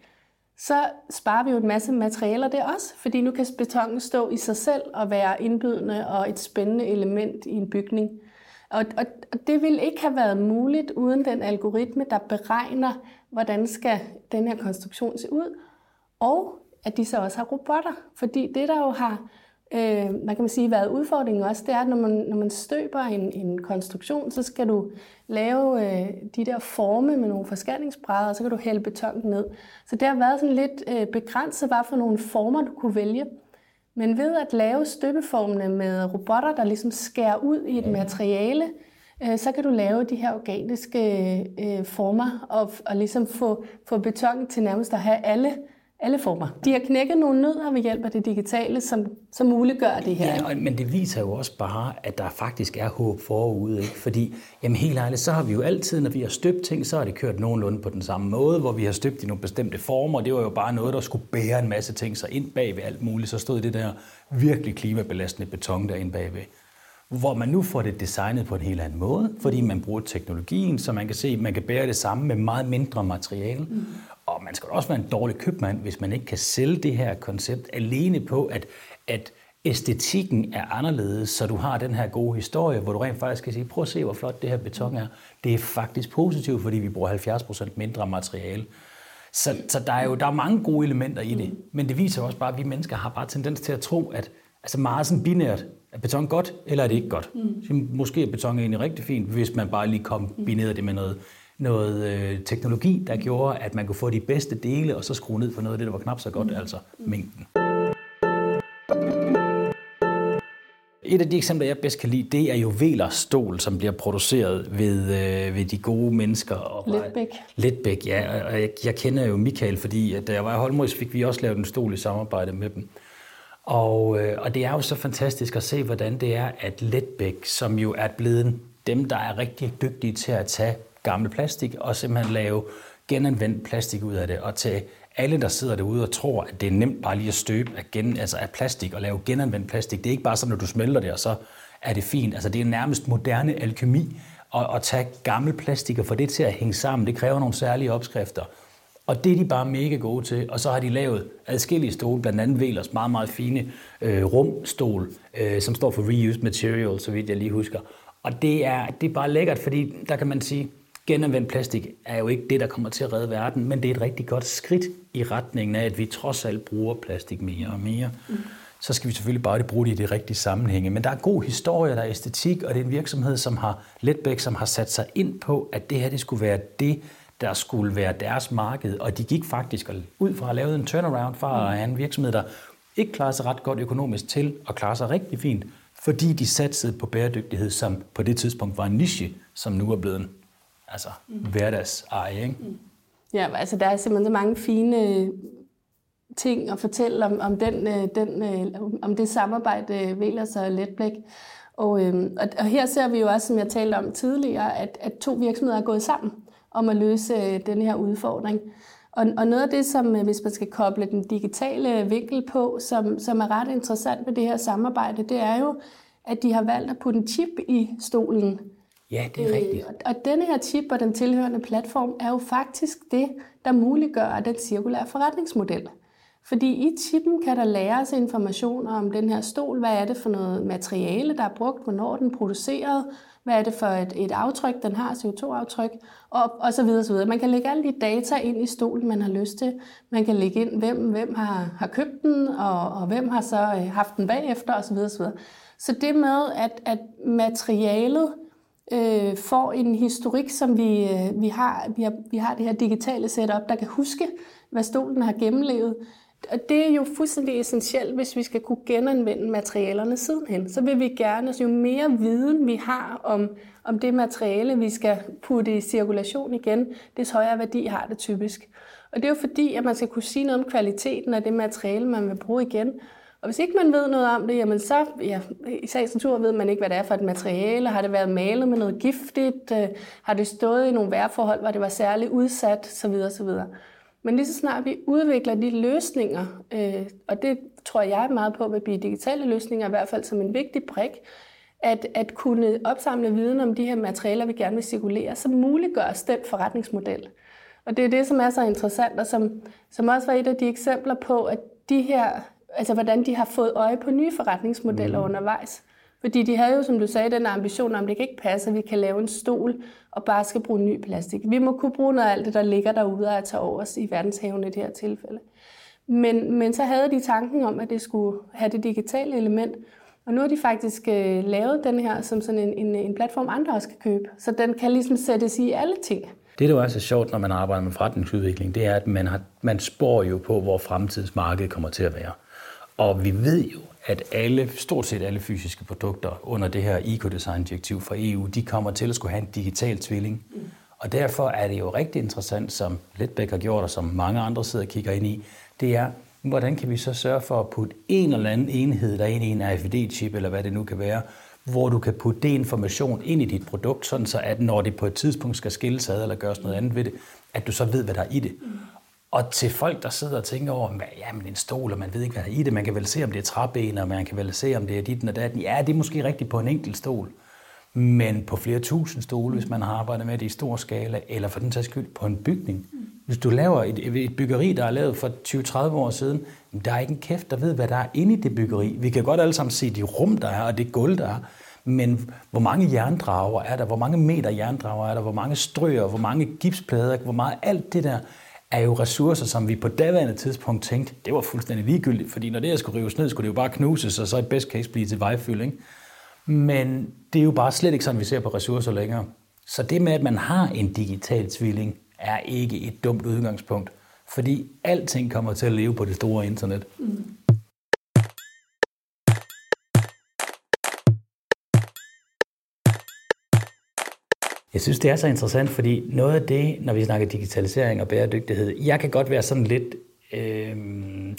så sparer vi jo en masse materialer der også, fordi nu kan betongen stå i sig selv og være indbydende og et spændende element i en bygning. Og, og, og det ville ikke have været muligt uden den algoritme, der beregner, hvordan skal den her konstruktion se ud, og at de så også har robotter. Fordi det, der jo har øh, man kan man sige, været udfordringen også, det er, at når man, når man støber en, en konstruktion, så skal du lave øh, de der forme med nogle forskærningsbrædder, og så kan du hælde beton ned. Så det har været sådan lidt øh, begrænset, hvad for nogle former du kunne vælge. Men ved at lave støbeformene med robotter, der ligesom skærer ud i et materiale, øh, så kan du lave de her organiske øh, former og, og ligesom få, få beton til nærmest at have alle alle former. De har knækket nogle nødder ved hjælp af det digitale, som, som muliggør det her. Ja, men det viser jo også bare, at der faktisk er håb forude. Ikke? Fordi, jamen helt ærligt, så har vi jo altid, når vi har støbt ting, så har det kørt nogenlunde på den samme måde, hvor vi har støbt i nogle bestemte former. Det var jo bare noget, der skulle bære en masse ting sig ind bag ved alt muligt. Så stod det der virkelig klimabelastende beton derinde bagved hvor man nu får det designet på en helt anden måde, fordi man bruger teknologien, så man kan se, at man kan bære det samme med meget mindre materiale. Mm. Og man skal også være en dårlig købmand, hvis man ikke kan sælge det her koncept alene på, at, at æstetikken er anderledes, så du har den her gode historie, hvor du rent faktisk kan sige, prøv at se, hvor flot det her beton er. Det er faktisk positivt, fordi vi bruger 70% mindre materiale. Så, så der er jo der er mange gode elementer i det, men det viser også bare, at vi mennesker har bare tendens til at tro, at altså meget sådan binært, er beton godt, eller er det ikke godt? Mm. Måske er beton egentlig rigtig fint, hvis man bare lige kombinerede det med noget, noget øh, teknologi, der gjorde, at man kunne få de bedste dele, og så skrue ned for noget af det, der var knap så godt, mm. altså mængden. Et af de eksempler, jeg bedst kan lide, det er jo Velers stol, som bliver produceret ved, øh, ved de gode mennesker. Og Letbæk. Letbæk, ja. Og jeg, jeg kender jo Michael, fordi at da jeg var i Holmøs, fik vi også lavet en stol i samarbejde med dem. Og, øh, og det er jo så fantastisk at se, hvordan det er, at Letbæk, som jo er blevet dem, der er rigtig dygtige til at tage gammel plastik og simpelthen lave genanvendt plastik ud af det, og til alle, der sidder derude og tror, at det er nemt bare lige at støbe af, gen, altså af plastik og lave genanvendt plastik. Det er ikke bare sådan, at du smelter det, og så er det fint. Altså, det er nærmest moderne alkemi at, at tage gammel plastik og få det til at hænge sammen. Det kræver nogle særlige opskrifter. Og det er de bare mega gode til. Og så har de lavet adskillige stole, blandt andet Velers meget, meget fine øh, rumstol, øh, som står for Reused Material, så vidt jeg lige husker. Og det er, det er bare lækkert, fordi der kan man sige, genanvendt plastik er jo ikke det, der kommer til at redde verden, men det er et rigtig godt skridt i retningen af, at vi trods alt bruger plastik mere og mere. Mm. Så skal vi selvfølgelig bare bruge det i de rigtige sammenhænge. Men der er god historie, der er æstetik, og det er en virksomhed, som har Letbæk, som har sat sig ind på, at det her det skulle være det, der skulle være deres marked. Og de gik faktisk ud fra at lave en turnaround fra at have en virksomhed, der ikke klarer sig ret godt økonomisk til og klare sig rigtig fint, fordi de satsede på bæredygtighed, som på det tidspunkt var en niche, som nu er blevet en altså mm. hverdagseje. Ikke? Mm. Ja, altså der er simpelthen så mange fine øh, ting at fortælle om, om, den, øh, den, øh, om det samarbejde, Velers og Letblæk. Og, øhm, og, og her ser vi jo også, som jeg talte om tidligere, at, at to virksomheder er gået sammen om at løse øh, den her udfordring. Og, og noget af det, som hvis man skal koble den digitale vinkel på, som, som er ret interessant ved det her samarbejde, det er jo, at de har valgt at putte en chip i stolen, Ja, det er øh, rigtigt. Og, og denne her chip og den tilhørende platform er jo faktisk det, der muliggør den cirkulære forretningsmodel. Fordi i chippen kan der læres information om den her stol. Hvad er det for noget materiale, der er brugt? Hvornår den er produceret? Hvad er det for et, et aftryk, den har, CO2-aftryk? Og, og så videre, så videre. Man kan lægge alle de data ind i stolen, man har lyst til. Man kan lægge ind, hvem, hvem har, har købt den, og, og hvem har så øh, haft den bagefter, osv. Så, videre, så, videre. så det med, at, at materialet øh, får en historik, som vi, øh, vi, har, vi, har, vi har det her digitale setup, der kan huske, hvad stolen har gennemlevet. Og det er jo fuldstændig essentielt, hvis vi skal kunne genanvende materialerne sidenhen. Så vil vi gerne, altså jo mere viden vi har om, om det materiale, vi skal putte i cirkulation igen, des højere værdi har det typisk. Og det er jo fordi, at man skal kunne sige noget om kvaliteten af det materiale, man vil bruge igen. Og hvis ikke man ved noget om det, jamen så, ja, i sagens natur ved man ikke, hvad det er for et materiale. Har det været malet med noget giftigt? Øh, har det stået i nogle vejrforhold, hvor det var særligt udsat? Så videre, så videre. Men lige så snart vi udvikler de løsninger, øh, og det tror jeg meget på vil blive digitale løsninger, i hvert fald som en vigtig brik, at, at kunne opsamle viden om de her materialer, vi gerne vil cirkulere, så muliggøres den forretningsmodel. Og det er det, som er så interessant, og som, som også var et af de eksempler på, at de her altså hvordan de har fået øje på nye forretningsmodeller mm. undervejs. Fordi de havde jo, som du sagde, den ambition om, det kan ikke passe, at vi kan lave en stol og bare skal bruge ny plastik. Vi må kunne bruge noget af alt det, der ligger derude og tage over os i verdenshavene i det her tilfælde. Men, men så havde de tanken om, at det skulle have det digitale element. Og nu har de faktisk øh, lavet den her som sådan en, en, en platform, andre også kan købe. Så den kan ligesom sættes i alle ting. Det, der er så sjovt, når man arbejder med forretningsudvikling, det er, at man, har, man spår jo på, hvor fremtidens marked kommer til at være. Og vi ved jo, at alle, stort set alle fysiske produkter under det her ecodesign-direktiv fra EU, de kommer til at skulle have en digital tvilling. Mm. Og derfor er det jo rigtig interessant, som Letbæk har gjort, og som mange andre sidder og kigger ind i, det er, hvordan kan vi så sørge for at putte en eller anden enhed der ind i en RFID-chip, eller hvad det nu kan være, hvor du kan putte det information ind i dit produkt, sådan så at når det på et tidspunkt skal skilles ad eller gøres noget andet ved det, at du så ved, hvad der er i det. Og til folk, der sidder og tænker over, ja, men en stol, og man ved ikke, hvad der er i det. Man kan vel se, om det er træben, og man kan vel se, om det er dit og datten. Ja, det er måske rigtigt på en enkelt stol. Men på flere tusind stole, hvis man har arbejdet med det i stor skala, eller for den sags skyld på en bygning, Hvis du laver et, et byggeri, der er lavet for 20-30 år siden, der er ikke en kæft, der ved, hvad der er inde i det byggeri. Vi kan godt alle sammen se de rum, der er, og det gulv, der er. Men hvor mange jerndrager er der? Hvor mange meter jerndrager er der? Hvor mange strøer? Hvor mange gipsplader? Hvor meget alt det der er jo ressourcer, som vi på daværende tidspunkt tænkte, det var fuldstændig ligegyldigt, fordi når det her skulle rives ned, skulle det jo bare knuses, og så i best case blive til vejfylding. Men det er jo bare slet ikke sådan, vi ser på ressourcer længere. Så det med, at man har en digital tvilling, er ikke et dumt udgangspunkt, fordi alting kommer til at leve på det store internet. Mm. Jeg synes, det er så interessant, fordi noget af det, når vi snakker digitalisering og bæredygtighed, jeg kan godt være sådan lidt, øh,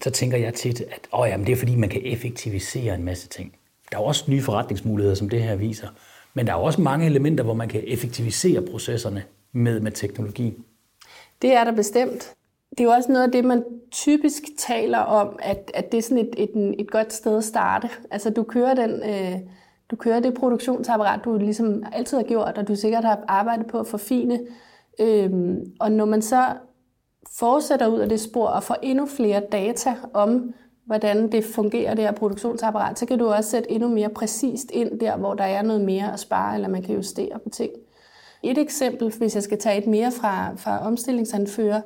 så tænker jeg tit, at åh, jamen, det er fordi, man kan effektivisere en masse ting. Der er også nye forretningsmuligheder, som det her viser. Men der er også mange elementer, hvor man kan effektivisere processerne med, med teknologi. Det er der bestemt. Det er jo også noget af det, man typisk taler om, at, at det er sådan et, et, et godt sted at starte. Altså du kører den... Øh, du kører det produktionsapparat, du ligesom altid har gjort, og du sikkert har arbejdet på at forfine. Øhm, og når man så fortsætter ud af det spor og får endnu flere data om, hvordan det fungerer, det her produktionsapparat, så kan du også sætte endnu mere præcist ind der, hvor der er noget mere at spare, eller man kan justere på ting. Et eksempel, hvis jeg skal tage et mere fra, fra omstillingsanfører,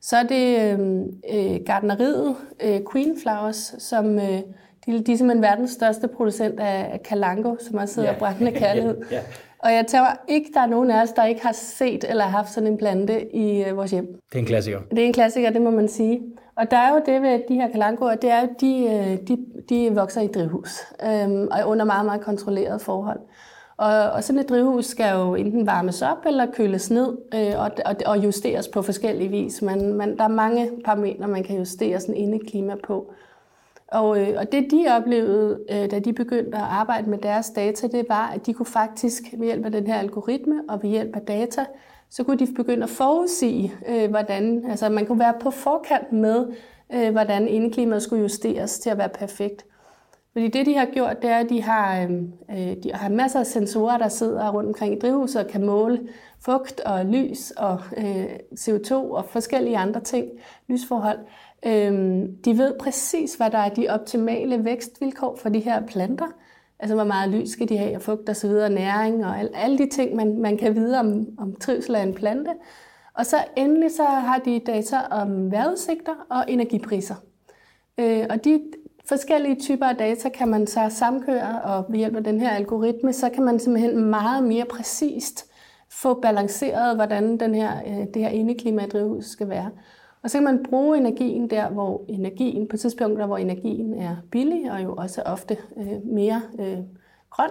så er det øhm, øh, gardneriet øh, Queen Flowers, som øh, de, de er simpelthen verdens største producent af Kalango, som også hedder yeah. brændende kærlighed. yeah. Og jeg tror ikke, der er nogen af os, der ikke har set eller haft sådan en plante i øh, vores hjem. Det er en klassiker. Det er en klassiker, det må man sige. Og der er jo det ved de her kalangoer, det er jo, de, øh, de, de vokser i drivhus, øhm, og under meget, meget kontrolleret forhold. Og, og sådan et drivhus skal jo enten varmes op eller køles ned øh, og, og, og justeres på forskellige vis. Man, man, der er mange parametre, man kan justere sådan indeklima på. Og, øh, og det de oplevede, øh, da de begyndte at arbejde med deres data, det var, at de kunne faktisk ved hjælp af den her algoritme og ved hjælp af data, så kunne de begynde at forudsige, øh, hvordan, altså man kunne være på forkant med, øh, hvordan indeklimaet skulle justeres til at være perfekt. Fordi det, de har gjort, det er, at de har, øh, øh de har masser af sensorer, der sidder rundt omkring i drivhuset og kan måle fugt og lys og øh, CO2 og forskellige andre ting, lysforhold. Øhm, de ved præcis, hvad der er de optimale vækstvilkår for de her planter. Altså, hvor meget lys skal de have, og fugt og så videre, næring og al, alle de ting, man, man kan vide om, om trivsel af en plante. Og så endelig så har de data om vejrudsigter og energipriser. Øh, og de forskellige typer af data kan man så samkøre, og ved hjælp af den her algoritme, så kan man simpelthen meget mere præcist få balanceret, hvordan den her, øh, det her indeklima i drivhus skal være. Og så kan man bruge energien der, hvor energien, på tidspunkter, hvor energien er billig, og jo også ofte øh, mere øh, grøn.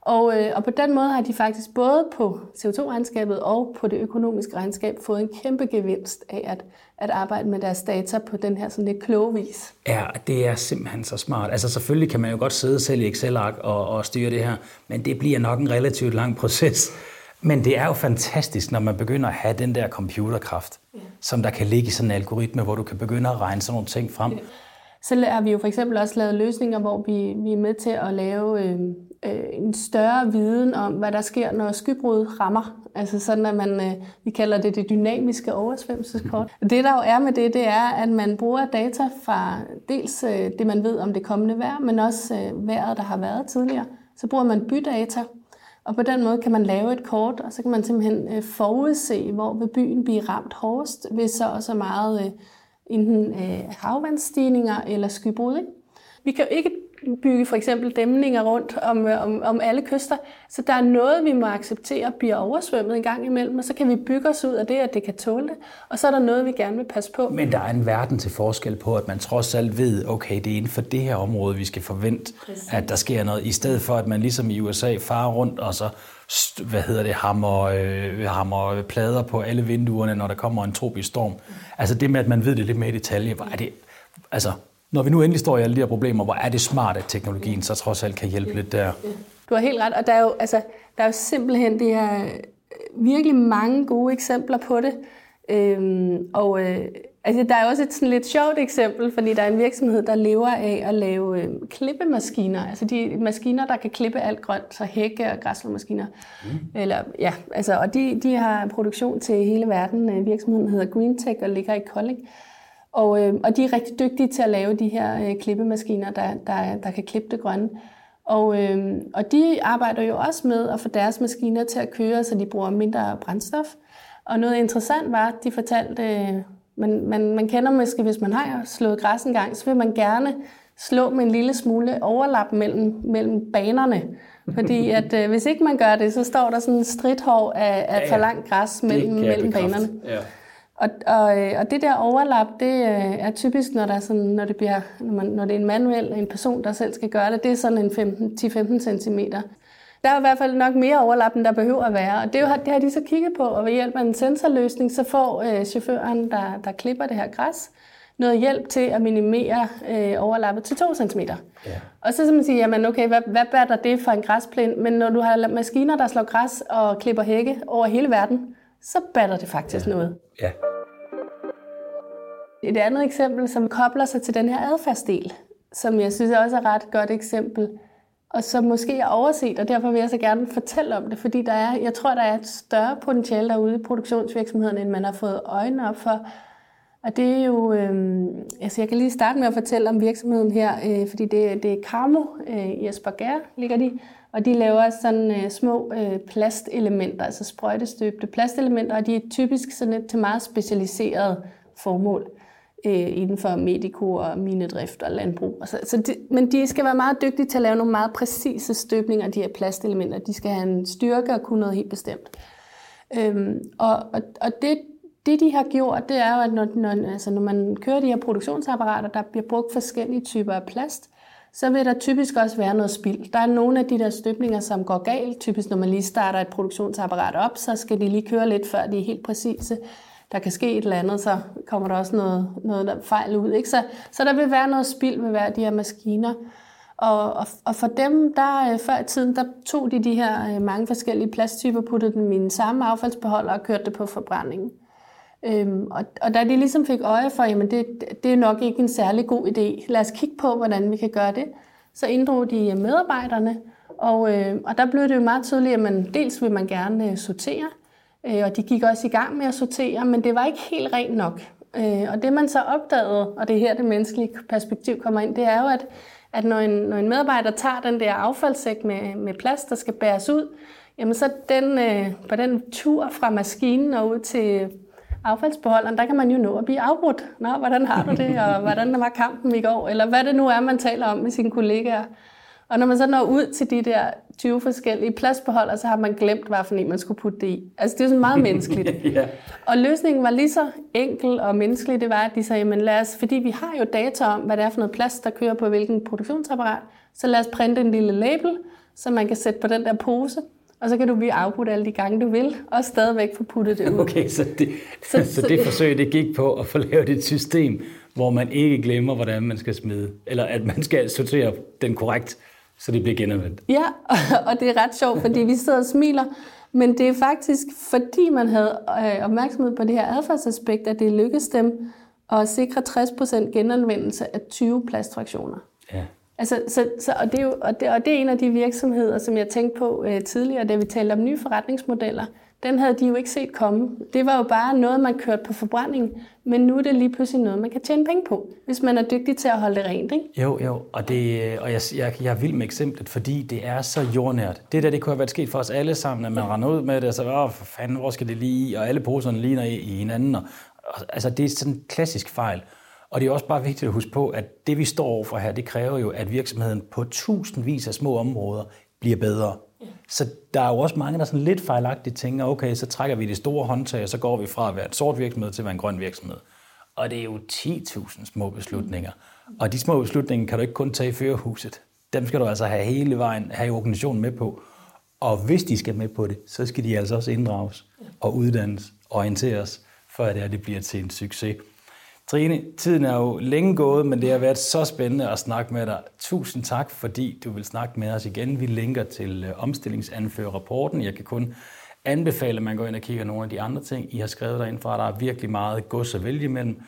Og, øh, og på den måde har de faktisk både på CO2-regnskabet og på det økonomiske regnskab fået en kæmpe gevinst af at, at arbejde med deres data på den her sådan lidt kloge vis. Ja, det er simpelthen så smart. Altså selvfølgelig kan man jo godt sidde selv i Excel-ark og, og styre det her, men det bliver nok en relativt lang proces. Men det er jo fantastisk, når man begynder at have den der computerkraft, ja. som der kan ligge i sådan en algoritme, hvor du kan begynde at regne sådan nogle ting frem. Ja. Så har vi jo for eksempel også lavet løsninger, hvor vi, vi er med til at lave øh, øh, en større viden om, hvad der sker, når skybrud rammer. Altså sådan, at man, øh, vi kalder det det dynamiske oversvømmelseskort. Mm. Det der jo er med det, det er, at man bruger data fra dels øh, det, man ved om det kommende vejr, men også øh, vejret, der har været tidligere. Så bruger man bydata, og på den måde kan man lave et kort, og så kan man simpelthen øh, forudse, hvor vil byen blive ramt hårdest, hvis så også meget øh, enten øh, havvandsstigninger eller skybrud. Vi kan jo ikke bygge for eksempel dæmninger rundt om, øh, om, om alle kyster. Så der er noget, vi må acceptere bliver oversvømmet en gang imellem, og så kan vi bygge os ud af det, at det kan tåle det. Og så er der noget, vi gerne vil passe på. Men der er en verden til forskel på, at man trods alt ved, okay, det er inden for det her område, vi skal forvente, Præcis. at der sker noget, i stedet for, at man ligesom i USA farer rundt og så hvad hedder det, hammer, øh, hammer plader på alle vinduerne, når der kommer en tropisk storm. Mm. Altså det med, at man ved det lidt mere i detalje, hvor er det, altså når vi nu endelig står i alle de her problemer, hvor er det smart, at teknologien så trods alt kan hjælpe lidt der. Du har helt ret, og der er jo, altså, der er jo simpelthen de her virkelig mange gode eksempler på det. Øhm, og øh, Altså, der er også et sådan lidt sjovt eksempel, fordi der er en virksomhed, der lever af at lave øh, klippemaskiner. Altså de maskiner, der kan klippe alt grønt, så hække- og græslåmaskiner. Mm. Eller, ja, altså, og de, de har produktion til hele verden. Øh, virksomheden hedder GreenTech og ligger i Kolding. Og, øh, og de er rigtig dygtige til at lave de her øh, klippemaskiner, der, der, der kan klippe det grønne. Og, øh, og de arbejder jo også med at få deres maskiner til at køre, så de bruger mindre brændstof. Og noget interessant var, at de fortalte, øh, man, man, man kender måske, hvis man har slået græs en gang, så vil man gerne slå med en lille smule overlap mellem, mellem banerne. Fordi at øh, hvis ikke man gør det, så står der sådan en stridthår af, af ja, ja. for langt græs mellem, mellem banerne. Ja. Og, og, øh, og det der overlap, det øh, er typisk, når, der er sådan, når, det bliver, når, man, når det er en manuel, en person, der selv skal gøre det, det er sådan en 10-15 cm. Der er i hvert fald nok mere overlap, end der behøver at være. Og det, har, det har de så kigget på, og ved hjælp af en sensorløsning, så får øh, chaufføren, der, der klipper det her græs, noget hjælp til at minimere øh, overlappet til 2 cm. Ja. Og så kan man sige, jamen okay, hvad, hvad batter det for en græsplæne? Men når du har maskiner, der slår græs og klipper hække over hele verden, så batter det faktisk ja. noget. Ja. Et andet eksempel, som kobler sig til den her adfærdsdel, som jeg synes også er et ret godt eksempel, og som måske er overset, og derfor vil jeg så gerne fortælle om det, fordi der er, jeg tror, der er et større potentiale derude i produktionsvirksomhederne, end man har fået øjnene op for. Og det er jo, øh, altså jeg kan lige starte med at fortælle om virksomheden her, øh, fordi det, det er Carmo øh, i Esbjerg, ligger de, og de laver sådan øh, små øh, plastelementer, altså sprøjtestøbte plastelementer, og de er typisk sådan et til meget specialiseret formål øh, inden for medico og minedrift og landbrug. Så, så de, men de skal være meget dygtige til at lave nogle meget præcise støbninger af de her plastelementer. De skal have en styrke og kunne noget helt bestemt. Øhm, og og, og det, det, de har gjort, det er jo, at når, når, altså, når man kører de her produktionsapparater, der bliver brugt forskellige typer af plast, så vil der typisk også være noget spild. Der er nogle af de der støbninger, som går galt. Typisk når man lige starter et produktionsapparat op, så skal de lige køre lidt, før de er helt præcise der kan ske et eller andet, så kommer der også noget, noget der fejl ud. Ikke? Så, så der vil være noget spild ved hver af de her maskiner. Og, og, og for dem, der øh, før i tiden, der tog de de her øh, mange forskellige plasttyper, puttede dem i en samme affaldsbeholder og kørte det på forbrændingen. Øhm, og, og da de ligesom fik øje for, at det, det er nok ikke en særlig god idé, lad os kigge på, hvordan vi kan gøre det, så inddrog de øh, medarbejderne, og, øh, og der blev det jo meget tydeligt, at man, dels vil man gerne øh, sortere, Øh, og de gik også i gang med at sortere, men det var ikke helt rent nok. Øh, og det man så opdagede, og det er her det menneskelige perspektiv kommer ind, det er jo, at, at når, en, når en medarbejder tager den der affaldssæk med, med plast, der skal bæres ud, jamen så den, øh, på den tur fra maskinen og ud til affaldsbeholderen, der kan man jo nå at blive afbrudt. Nå, hvordan har du det, og hvordan var kampen i går, eller hvad det nu er, man taler om med sine kollegaer. Og når man så når ud til de der 20 forskellige plastbeholder, så har man glemt, hvad for en man skulle putte det i. Altså det er sådan meget menneskeligt. ja. Og løsningen var lige så enkel og menneskelig, det var, at de sagde, jamen lad os, fordi vi har jo data om, hvad det er for noget plast, der kører på hvilken produktionsapparat, så lad os printe en lille label, så man kan sætte på den der pose, og så kan du blive afbrudt alle de gange, du vil, og stadigvæk få puttet det ud. Okay, så det, så, så, så det forsøg, det gik på at få lavet et system, hvor man ikke glemmer, hvordan man skal smide, eller at man skal sortere den korrekt så det bliver genanvendt. Ja, og det er ret sjovt, fordi vi sidder og smiler, men det er faktisk, fordi man havde øh, opmærksomhed på det her adfærdsaspekt, at det lykkedes dem at sikre 60% genanvendelse af 20 plastfraktioner. Ja. Altså, så, så, og, det er jo, og, det, og det er en af de virksomheder, som jeg tænkte på uh, tidligere, da vi talte om nye forretningsmodeller den havde de jo ikke set komme. Det var jo bare noget, man kørte på forbrænding, men nu er det lige pludselig noget, man kan tjene penge på, hvis man er dygtig til at holde det rent. Ikke? Jo, jo, og, det, og jeg, jeg, jeg er vild med eksemplet, fordi det er så jordnært. Det der, det kunne have været sket for os alle sammen, at man render ud med det, og så, åh, for fanden, hvor skal det lige og alle poserne ligner i, i hinanden. Og, og, altså, det er sådan en klassisk fejl. Og det er også bare vigtigt at huske på, at det vi står overfor her, det kræver jo, at virksomheden på tusindvis af små områder bliver bedre. Så der er jo også mange, der sådan lidt fejlagtigt tænker, okay, så trækker vi det store håndtag, og så går vi fra at være en sort virksomhed til at være en grøn virksomhed. Og det er jo 10.000 små beslutninger. Og de små beslutninger kan du ikke kun tage i førerhuset. Dem skal du altså have hele vejen, have organisationen med på. Og hvis de skal med på det, så skal de altså også inddrages og uddannes og orienteres, for at det bliver til en succes. Trine, tiden er jo længe gået, men det har været så spændende at snakke med dig. Tusind tak, fordi du vil snakke med os igen. Vi linker til øh, omstillingsanførerrapporten. Jeg kan kun anbefale, at man går ind og kigger nogle af de andre ting, I har skrevet derinde fra. Der er virkelig meget gods at vælge imellem.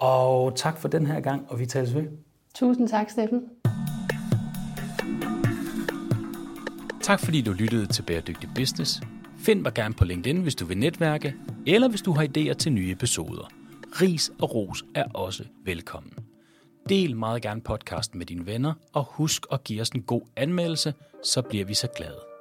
Og tak for den her gang, og vi tales ved. Tusind tak, Steffen. Tak fordi du lyttede til Bæredygtig Business. Find mig gerne på LinkedIn, hvis du vil netværke, eller hvis du har idéer til nye episoder. Ris og ros er også velkommen. Del meget gerne podcasten med dine venner, og husk at give os en god anmeldelse, så bliver vi så glade.